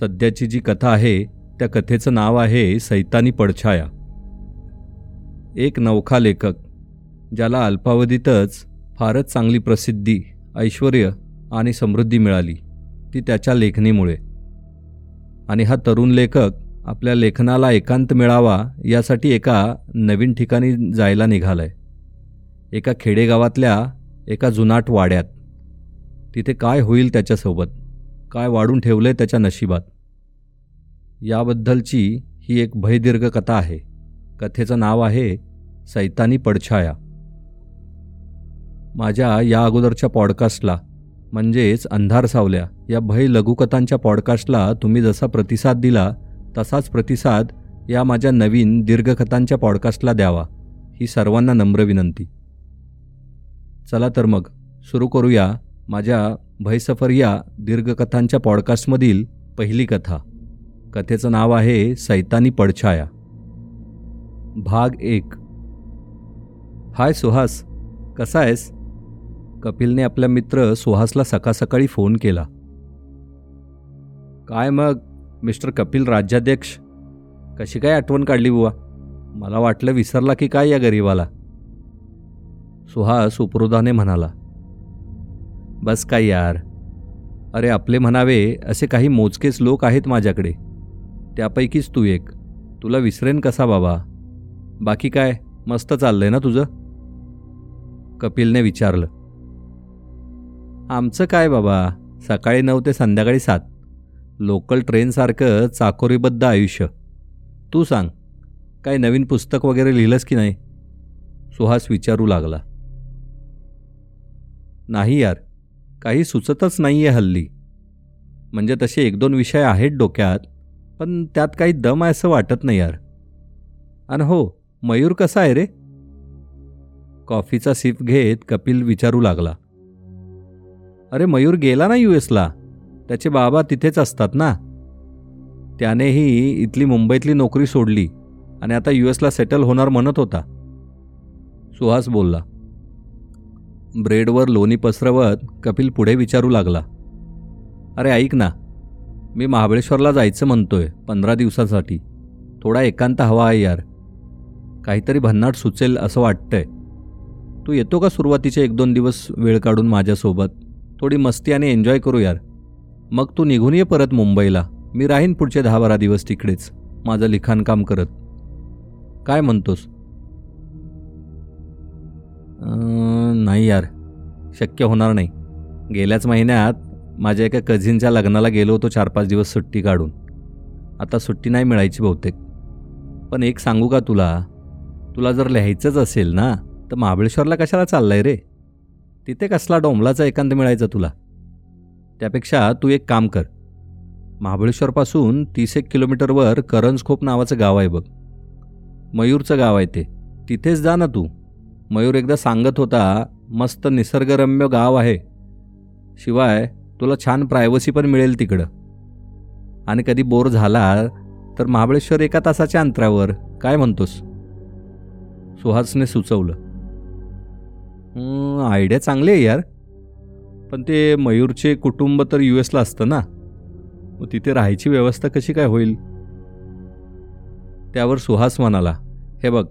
सध्याची जी कथा आहे त्या कथेचं नाव आहे सैतानी पडछाया. एक नवखा लेखक ज्याला अल्पावधीतच फारच चांगली प्रसिद्धी ऐश्वर आणि समृद्धी मिळाली ती त्याच्या लेखणीमुळे. आणि हा तरुण लेखक आपल्या लेखनाला एकांत मिळावा यासाठी एका नवीन ठिकाणी जायला निघालाय. एका खेडेगावातल्या एका जुनाट वाड्यात. तिथे काय होईल त्याच्यासोबत? काय वाढून ठेवलंय त्याच्या नशिबात. याबद्दलची ही एक भयदीर्घ कथा आहे. कथेचं नाव आहे सैतानी पडछाया. माझ्या या अगोदरच्या पॉडकास्टला म्हणजेच अंधार सावल्या या भय लघुकथांच्या पॉडकास्टला तुम्ही जसा प्रतिसाद दिला तसाच प्रतिसाद या माझ्या नवीन दीर्घकथांच्या पॉडकास्टला द्यावा ही सर्वांना नम्र विनंती. चला तर मग सुरू करूया माझ्या भयसफर या दीर्घकथांच्या पॉडकास्टमधील पहिली कथा. कथेचं नाव आहे सैतानी पडछाया. भाग एक. हाय सुहास कसा आहेस? कपिलने आपल्या मित्र सुहासला सकाळ सकाळी फोन केला. काय मग मिस्टर कपिल राज्याध्यक्ष? कशी काय आठवण काढली बुवा? मला वाटलं विसरला की काय या गरीबाला? सुहास उपरोधाने म्हणाला बस काय यार? अरे आपले म्हणावे असे काही मोजकेच लोक आहेत माझ्याकडे. त्यापैकीच तू एक. तुला विसरेन कसा बाबा? बाकी काय? मस्त चाललंय ना तुझं? कपिलने विचारलं. आमचं काय बाबा? सकाळी नऊ ते संध्याकाळी सात. लोकल ट्रेनसारखं चाकोरीबद्ध आयुष्य. तू सांग काय नवीन पुस्तक वगैरे लिहिलंस की नाही? सुहास विचारू लागला. नाही यार काही सुचतच नाही आहे हल्ली. म्हणजे तसे एक दोन विषय आहेत डोक्यात पण त्यात काही दम आहे असं वाटत नाही यार. आणि हो मयूर कसा आहे रे? कॉफीचा सिप घेत कपिल विचारू लागला. अरे मयूर गेला ना यू एसला? त्याचे बाबा तिथेच असतात ना? त्यानेही इथली मुंबईतली नोकरी सोडली आणि आता यू एसला सेटल होणार म्हणत होता. सुहास बोलला ब्रेडवर लोणी पसरवत कपिल पुढे विचारू लागला. अरे ऐक ना. मी महाबळेश्वरला जायचं म्हणतोय पंधरा दिवसासाठी. थोडा एकांत हवा आहे यार. काहीतरी भन्नाट सुचेल असं वाटतंय. तू येतो का सुरुवातीचे एक दोन दिवस वेळ काढून माझ्यासोबत? थोडी मस्ती आणि एन्जॉय करू यार. मग तू निघून ये परत मुंबईला. मी राहीन पुढचे दहा बारा दिवस तिकडेच. माझं लिखाणकाम करत. काय म्हणतोस? नाही यार. शक्य होणार नाही. गेल्याच महिन्यात माझ्या एका कझिनच्या लग्नाला गेलो होतो चार पाच दिवस सुट्टी काढून. आता सुट्टी नाही मिळायची बहुतेक. पण एक सांगू का तुला? तुला जर लिहायचंच असेल ना तर महाबळेश्वरला कशाला चाललाय रे? तिथे कसला डोंबलाचा एकांत मिळायचा तुला? त्यापेक्षा तू एक काम कर. महाबळेश्वरपासून तीस एक किलोमीटरवर करंजखोप नावाचं गाव आहे बघ. मयूरचं गाव आहे ते. तिथेच जा ना तू. मयूर एकदा सांगत होता मस्त निसर्गरम्य गाव आहे. शिवाय तुला छान प्रायव्हसी पण मिळेल तिकडं. आणि कधी बोर झाला तर महाबळेश्वर एका तासाच्या अंतरावर काय म्हणतोस? सुहासने सुचवलं. आयडिया चांगली आहे यार. पण ते मयूरचे कुटुंब तर यू एसला असतं ना. मग तिथे राहायची व्यवस्था कशी काय होईल? त्यावर सुहास म्हणाला हे बघ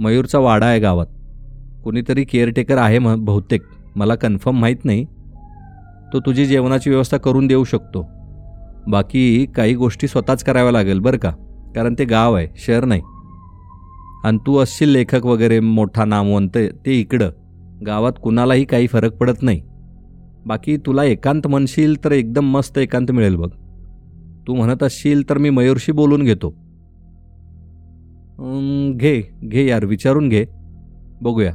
मयूरचा वाडा आहे गावात. कोणीतरी केअरटेकर आहे म बहुतेक. मला कन्फर्म माहीत नाही. तो तुझी जेवणाची व्यवस्था करून देऊ शकतो. बाकी काही गोष्टी स्वतःच कराव्या लागेल बरं का? कारण ते गाव आहे शहर नाही. आणि तू असशील लेखक वगैरे मोठा नामवंत ते इकडं. गावात कुणालाही काही फरक पडत नाही. बाकी तुला एकांत म्हणशील तर एकदम मस्त एकांत मिळेल बघ. तू म्हणत असशील तर मी मयूरशी बोलून घेतो. घे घे यार विचारून घे. बघूया.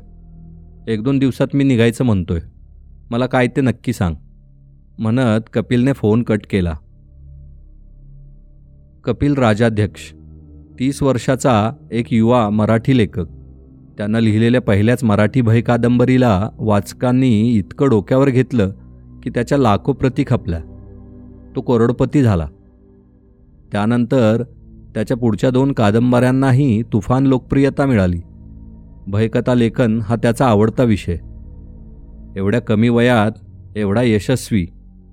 एक दोन दिवसात मी निघायचं म्हणतोय. मला काय ते नक्की सांग. म्हणत कपिलने फोन कट केला. कपिल राजाध्यक्ष. तीस वर्षाचा एक युवा मराठी लेखक. त्यानं लिहिलेल्या पहिल्याच मराठी भय कादंबरीला वाचकांनी इतकं डोक्यावर घेतलं की त्याच्या लाखो प्रती खपल्या. तो करोडपती झाला. त्यानंतर त्याच्या पुढच्या दोन कादंबऱ्यांनाही तुफान लोकप्रियता मिळाली. भयकथा लेखन हा त्याचा आवडता विषय. एवढ्या कमी वयात एवढा यशस्वी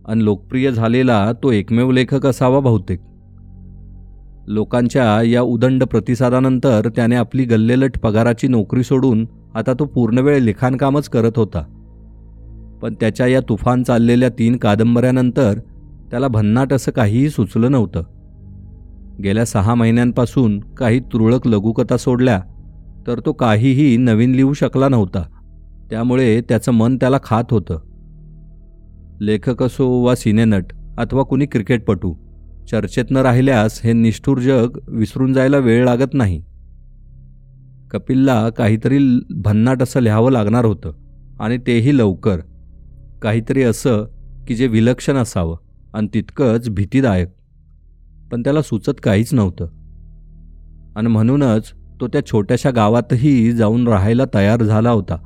आणि लोकप्रिय झालेला तो एकमेव लेखक असावा बहुतेक. लोकांच्या या उदंड प्रतिसादानंतर त्याने आपली गल्लेलट पगाराची नोकरी सोडून आता तो पूर्णवेळ लिखाणकामच करत होता. पण त्याच्या या तुफान चाललेल्या तीन कादंबऱ्यानंतर त्याला भन्नाट असं काहीही सुचलं नव्हतं. गेल्या सहा महिन्यांपासून काही तुरळक लघुकथा सोडल्या तर तो काहीही नवीन लिहू शकला नव्हता. त्यामुळे त्याचं मन त्याला खात होतं. लेखक असो वा सिनेनट अथवा कुणी क्रिकेटपटू चर्चेत न राहिल्यास हे निष्ठूर जग विसरून जायला वेळ लागत नाही. कपिलला काहीतरी भन्नाट असं लिहावं लागणार होतं आणि तेही लवकर. काहीतरी असं की जे विलक्षण असावं आणि तितकंच भीतीदायक. पण त्याला सुचत काहीच नव्हतं. आणि म्हणूनच तो त्या छोट्याशा गावातही जाऊन राहायला तयार झाला होता.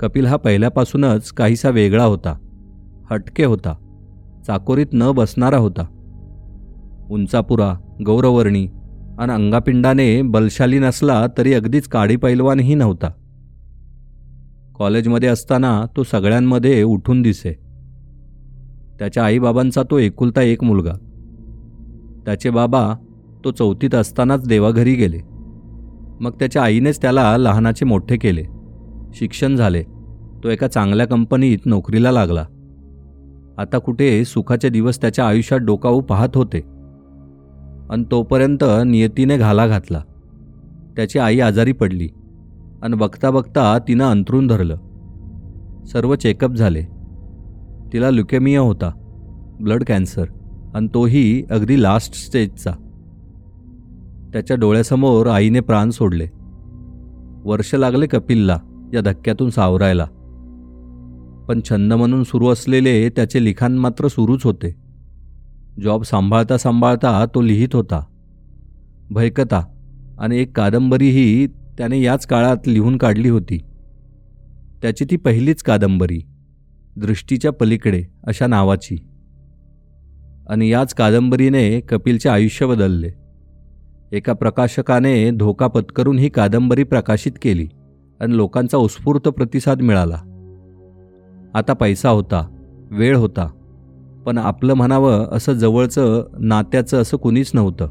कपिल हा पहिल्यापासूनच काहीसा वेगळा होता. हटके होता. चाकोरीत न बसणारा होता. उंचापुरा गौरवर्णी आणि अंगापिंडाने बलशाली नसला तरी अगदीच काडी पैलवानही नव्हता. कॉलेजमध्ये असताना तो सगळ्यांमध्ये उठून दिसे. त्याच्या आईबाबांचा तो एकुलता एक मुलगा. त्याचे बाबा तो चौथीत असतानाच देवाघरी गेले. मग त्याच्या आईनेच त्याला लहानाचे मोठे केले. शिक्षण झाले. तो एका चांगल्या कंपनीत नोकरीला लागला. आता कुठे सुखाचे दिवस त्याच्या आयुष्यात डोकावू पाहत होते. आणि तोपर्यंत नियतीने घाला घातला. त्याची आई आजारी पडली. आणि बघता बघता तिनं अंथरून धरलं. सर्व चेकअप झाले. तिला ल्युकेमिया होता. Blood cancer. आणि तोही अगदी लास्ट स्टेजचा. त्याच्या डोळ्यासमोर आईने प्राण सोडले. वर्ष लागले कपिलला या धक्क्यातून सावरायला. पण छंद म्हणून सुरू असलेले त्याचे लिखाण मात्र सुरूच होते. जॉब सांभाळता सांभाळता तो लिहित होता. भयकथा आणि एक कादंबरीही त्याने याच काळात लिहून काढली होती. त्याची ती पहिलीच कादंबरी दृष्टीच्या पलीकडे अशा नावाची. आणि याच कादंबरीने कपिलचे आयुष्य बदलले. एका प्रकाशकाने धोका पत्करून ही कादंबरी प्रकाशित केली आणि लोकांचा उत्स्फूर्त प्रतिसाद मिळाला. आता पैसा होता वेळ होता पण आपलं म्हणावं असं जवळचं नात्याचं असं कुणीच नव्हतं.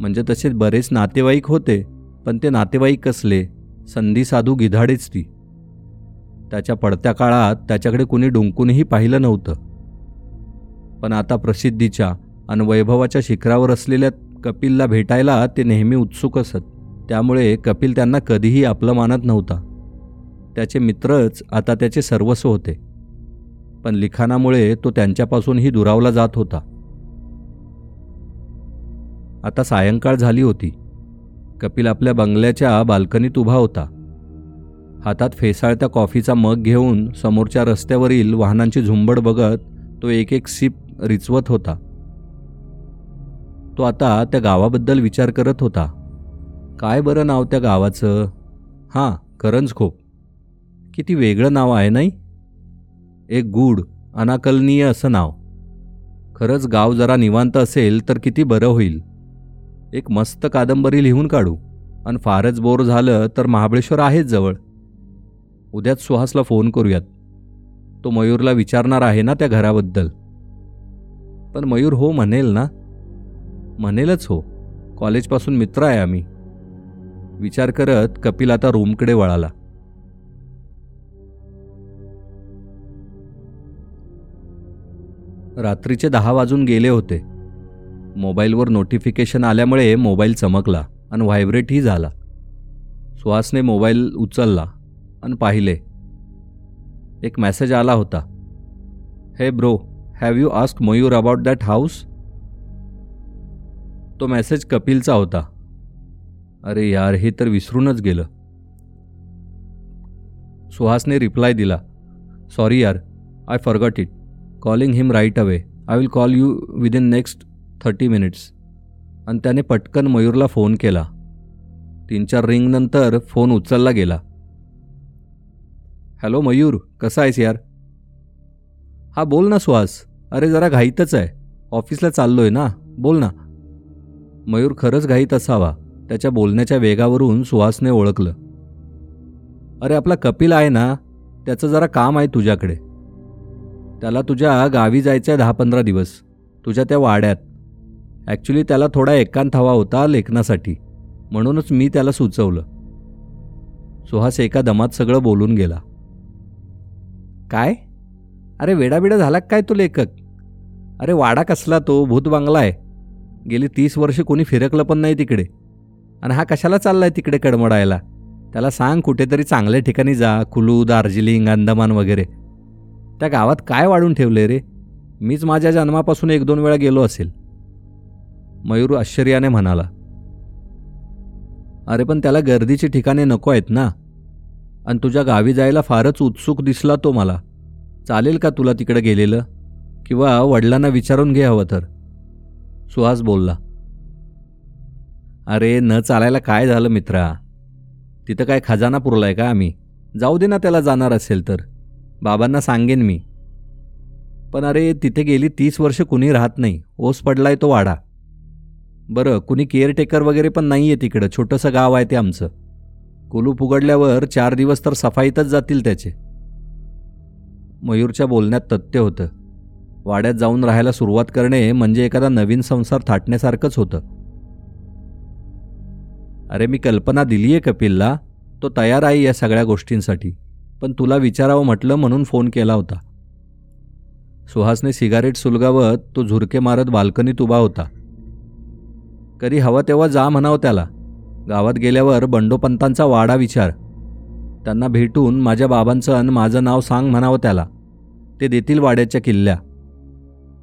म्हणजे तसे बरेच नातेवाईक होते पण ते नातेवाईक कसले संधी साधू गिधाडेच ती. त्याच्या पडत्या काळात त्याच्याकडे कुणी डुंकूनही पाहिलं नव्हतं. पण आता प्रसिद्धीच्या आणि वैभवाच्या शिखरावर असलेल्या कपिलला भेटायला ते नेहमी उत्सुक असत. त्यामुळे कपिल त्यांना कधीही आपलं मानत नव्हता. त्याचे मित्रच आता त्याचे सर्वस्व होते. पण लिखाणामुळे तो त्यांच्यापासूनही दुरावला जात होता. आता सायंकाळ झाली होती. कपिल आपल्या बंगल्याच्या बाल्कनीत उभा होता. हातात फेसाळत्या कॉफीचा मग घेऊन समोरच्या रस्त्यावरील वाहनांची झुंबड बघत तो एक एक सिप रिचवत होता. तो आता त्या गावाबद्दल विचार करत होता. काय बरं नाव त्या गावाचं? हां करंज खोप. किती वेगळं नाव आहे नाही? एक गूढ अनाकलनीय असं नाव. खरंच गाव जरा निवांत असेल तर किती बरं होईल. एक मस्त कादंबरी लिहून काढू. आणि फारच बोर झालं तर महाबळेश्वर आहेच जवळ. उद्याच सुहासला फोन करूयात. तो मयूरला विचारणार आहे ना त्या घराबद्दल? पण मयूर हो म्हणेल ना. म्हणेलच हो. कॉलेजपासून मित्र आहे आम्ही. विचार करत कपिल आता रूमकडे वळाला. रात्रीचे दहा वाजून गेले होते. मोबाईलवर नोटिफिकेशन आल्यामुळे मोबाईल चमकला आणि व्हायब्रेटही झाला. सुहासने मोबाईल उचलला आणि पाहिले. एक मेसेज आला होता. Hey bro have you ask Mayur about that house तो मेसेज कपिलचा होता. अरे यार हे तर विसरूनच गेलं. सुहासने रिप्लाय दिला. सॉरी यार I forgot it calling him right away I will call you within next thirty minutes आणि त्याने पटकन मयूरला फोन केला. तीन चार रिंगनंतर फोन उचलला गेला. हॅलो मयूर कसा आहेस यार? हा बोल ना सुहास. अरे जरा घाईतच आहे. ऑफिसला चाललो आहे ना. बोल ना. मयूर खरंच घाईत असावा. त्याच्या बोलण्याच्या वेगावरून सुहासने ओळखलं. अरे आपला कपिल आहे ना? त्याचं जरा काम आहे तुझ्याकडे. त्याला तुझ्या गावी जायचं आहे दहा पंधरा दिवस. तुझ्या त्या वाड्यात. ॲक्च्युली त्याला थोडा एकांत हवा होता लेखनासाठी. म्हणूनच मी त्याला सुचवलं. सुहास एका दमात सगळं बोलून गेला. काय? अरे वेडाबिडा झाला काय तो लेखक? अरे वाडा कसला तो? भूत बांगला आहे. गेली तीस वर्ष कोणी फिरकलं पण नाही तिकडे. आणि हा कशाला चाललाय तिकडे कडमडायला? त्याला सांग कुठेतरी चांगल्या ठिकाणी जा कुलू दार्जिलिंग अंदमान वगैरे. त्या गावात काय वाढून ठेवले रे? मीच माझ्या जन्मापासून एक दोन वेळा गेलो असेल. मयूर आश्चर्याने म्हणाला अरे पण त्याला गर्दीची ठिकाणे नको आहेत ना. आणि तुझ्या गावी जायला फारच उत्सुक दिसला तो मला. चालेल का तुला तिकडे गेलेलं? किंवा वडिलांना विचारून घे हवं तर. सुहास बोलला अरे न चालायला काय झालं मित्रा? तिथं काय खजाना पुरलाय का आम्ही? जाऊ दे ना त्याला जाणार असेल तर. बाबांना सांगेन मी. पण अरे तिथे गेली तीस वर्ष कुणी राहत नाही. ओस पडलाय तो वाडा. बरं कुणी केअरटेकर वगैरे पण नाही आहे तिकडं. छोटंसं गाव आहे ते आमचं. कुलूप उघडल्यावर चार दिवस तर सफाईतच जातील त्याचे. मयूरच्या बोलण्यात तथ्य होतं. वाड्यात जाऊन राहायला सुरुवात करणे म्हणजे एखादा नवीन संसार थाटण्यासारखंच होतं. अरे मी कल्पना दिली आहे कपिलला. तो तयार आहे या सगळ्या गोष्टींसाठी. पण तुला विचारावं म्हटलं म्हणून फोन केला होता. सुहासने सिगारेट सुलगावत तो झुरके मारत बाल्कनीत उभा होता. कधी हवा तेव्हा जा म्हणावं त्याला. गावात गेल्यावर बंडोपंतांचा वाडा विचार. त्यांना भेटून माझ्या बाबांचं अन माझं नाव सांग म्हणावं त्याला. ते देतील वाड्याच्या किल्ल्या.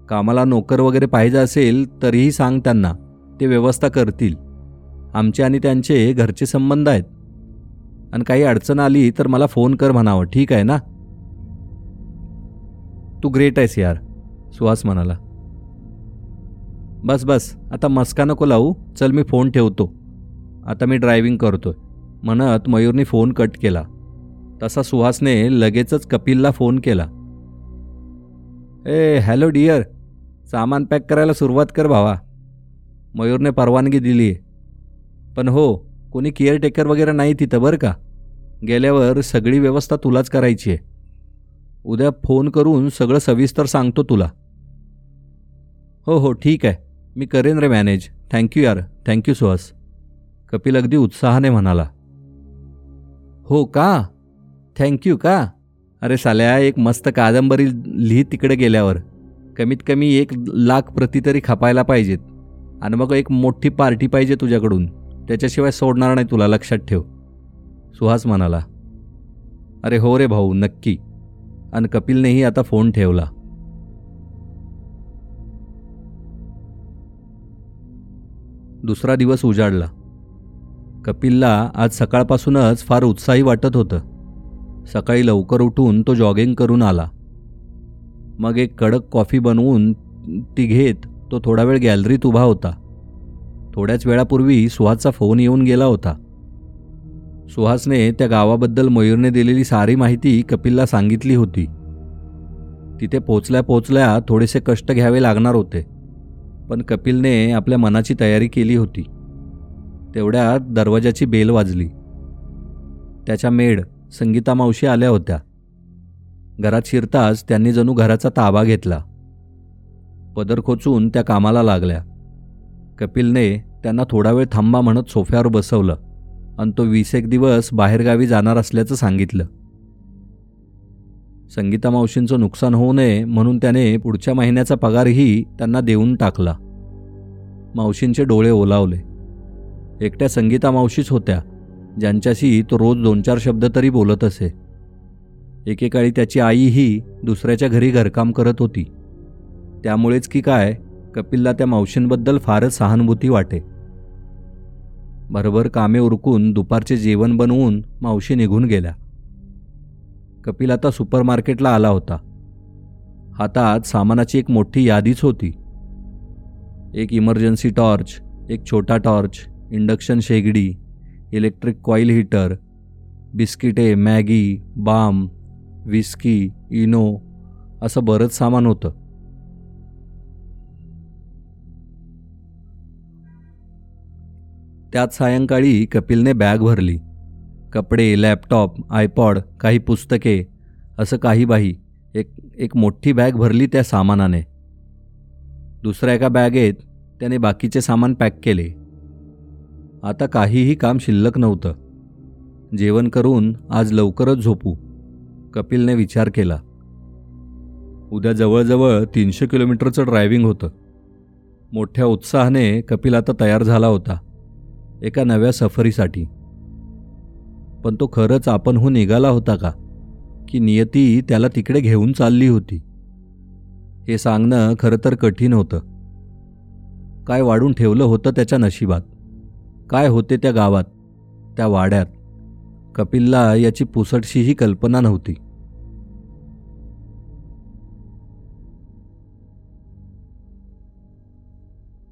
कामाला नोकर वगैरे पाहिजे असेल तरीही सांग त्यांना. ते व्यवस्था करतील. आमचे आणि त्यांचे घरचे संबंध आहेत. आणि काही अडचण आली तर मला फोन कर म्हणावं ठीक आहे ना? तू ग्रेट आहेस यार सुहास म्हणाला. बस बस आता मस्का नको लावू चल मी फोन ठेवतो. आता मी ड्रायव्हिंग करतोय. म्हणत मयूरने फोन कट केला. तसा सुहासने लगेचच कपिलला फोन केला. ए हॅलो डिअर सामान पॅक करायला सुरुवात कर भावा. मयूरने परवानगी दिली आहे पण हो कोणी केअरटेकर वगैरे नाही तिथं बरं का? गेल्यावर सगळी व्यवस्था तुलाच करायची आहे. उद्या फोन करून सगळं सविस्तर सांगतो तुला. हो हो ठीक आहे. मी करेन रे मॅनेज. थँक्यू यार. Thank you Suhas. कपिल अगदी उत्साहाने म्हणाला. हो का? थँक्यू का? अरे साल्या एक मस्त कादंबरी लिही तिकडे गेल्यावर. कमीत कमी एक लाख प्रति तरी खपायला पाहिजेत. आणि मग एक मोठी पार्टी पाहिजे तुझ्याकडून. त्याच्याशिवाय सोडणार नाही तुला लक्षात ठेव. सुहास म्हणाला अरे हो रे भाऊ नक्की. आणि कपिलनेही आता फोन ठेवला. दुसरा दिवस उजाडला. कपिलला आज सकाळपासूनच फार उत्साही वाटत होतं. सकाळी लवकर उठून तो जॉगिंग करून आला. मग एक कडक कॉफी बनवून ती घेत तो थोडा वेळ गॅलरीत उभा होता. थोड्याच वेळापूर्वी सुहासचा फोन येऊन गेला होता. सुहासने त्या गावाबद्दल मयूरने दिलेली सारी माहिती कपिलला सांगितली होती. तिथे पोचल्या पोचल्या थोडेसे कष्ट घ्यावे लागणार होते पण कपिलने आपल्या मनाची तयारी केली होती. तेवढ्यात दरवाजाची बेल वाजली. त्याच्या मेड संगीता मावशी आल्या होत्या. घरात शिरताच त्यांनी जणू घराचा ताबा घेतला. पदर खोचून त्या कामाला लागल्या. कपिलने त्यांना थोडा वेळ थांबा म्हणत सोफ्यावर बसवलं आणि तो वीस एक दिवस बाहेरगावी जाणार असल्याचं सांगितलं. संगीता मावशींचं नुकसान होऊ नये म्हणून त्याने पुढच्या महिन्याचा पगारही त्यांना देऊन टाकला. मावशींचे डोळे ओलावले. एकट्या संगीता मावशीच होत्या ज्यांच्याशी तो रोज दोन चार शब्द तरी बोलत असे. एकेकाळी त्याची आईही दुसऱ्याच्या घरी घरकाम करत होती. त्यामुळेच की काय कपिलला त्या मावशींबद्दल फारच सहानुभूती वाटे. भरभर कामे उरकून दुपारचे जेवण बनवून मावशी निघून गेल्या. कपिल आता सुपरमार्केटला आला होता. हातात सामानाची एक मोठी यादीच होती. एक इमर्जन्सी टॉर्च एक छोटा टॉर्च इंडक्शन शेगडी इलेक्ट्रिक कॉईल हीटर बिस्किटे मॅगी बाम विस्की इनो असं बरंच सामान होतं. त्यात सायंकाळी कपिलने बॅग भरली. कपडे लॅपटॉप आयपॉड काही पुस्तके असं काही बाही एक एक मोठी बॅग भरली त्या सामानाने. दुसऱ्या एका बॅगेत त्याने बाकीचे सामान पॅक केले. आता काहीही काम शिल्लक नव्हतं. जेवण करून आज लवकरच झोपू. कपिलने विचार केला. उद्या जवळजवळ तीनशे किलोमीटरचं ड्रायव्हिंग होतं. मोठ्या उत्साहाने कपिल आता तयार झाला होता एका नव्या सफरीसाठी. पण तो खरंच आपणहून निघाला होता का की नियती त्याला तिकडे घेऊन चालली होती? हे सांगणं खरं तर कठीण होतं. काय वाढून ठेवलं होतं त्याच्या नशिबात? काय होते त्या गावात त्या वाड्यात? कपिलला याची पुसटशीही कल्पना नव्हती.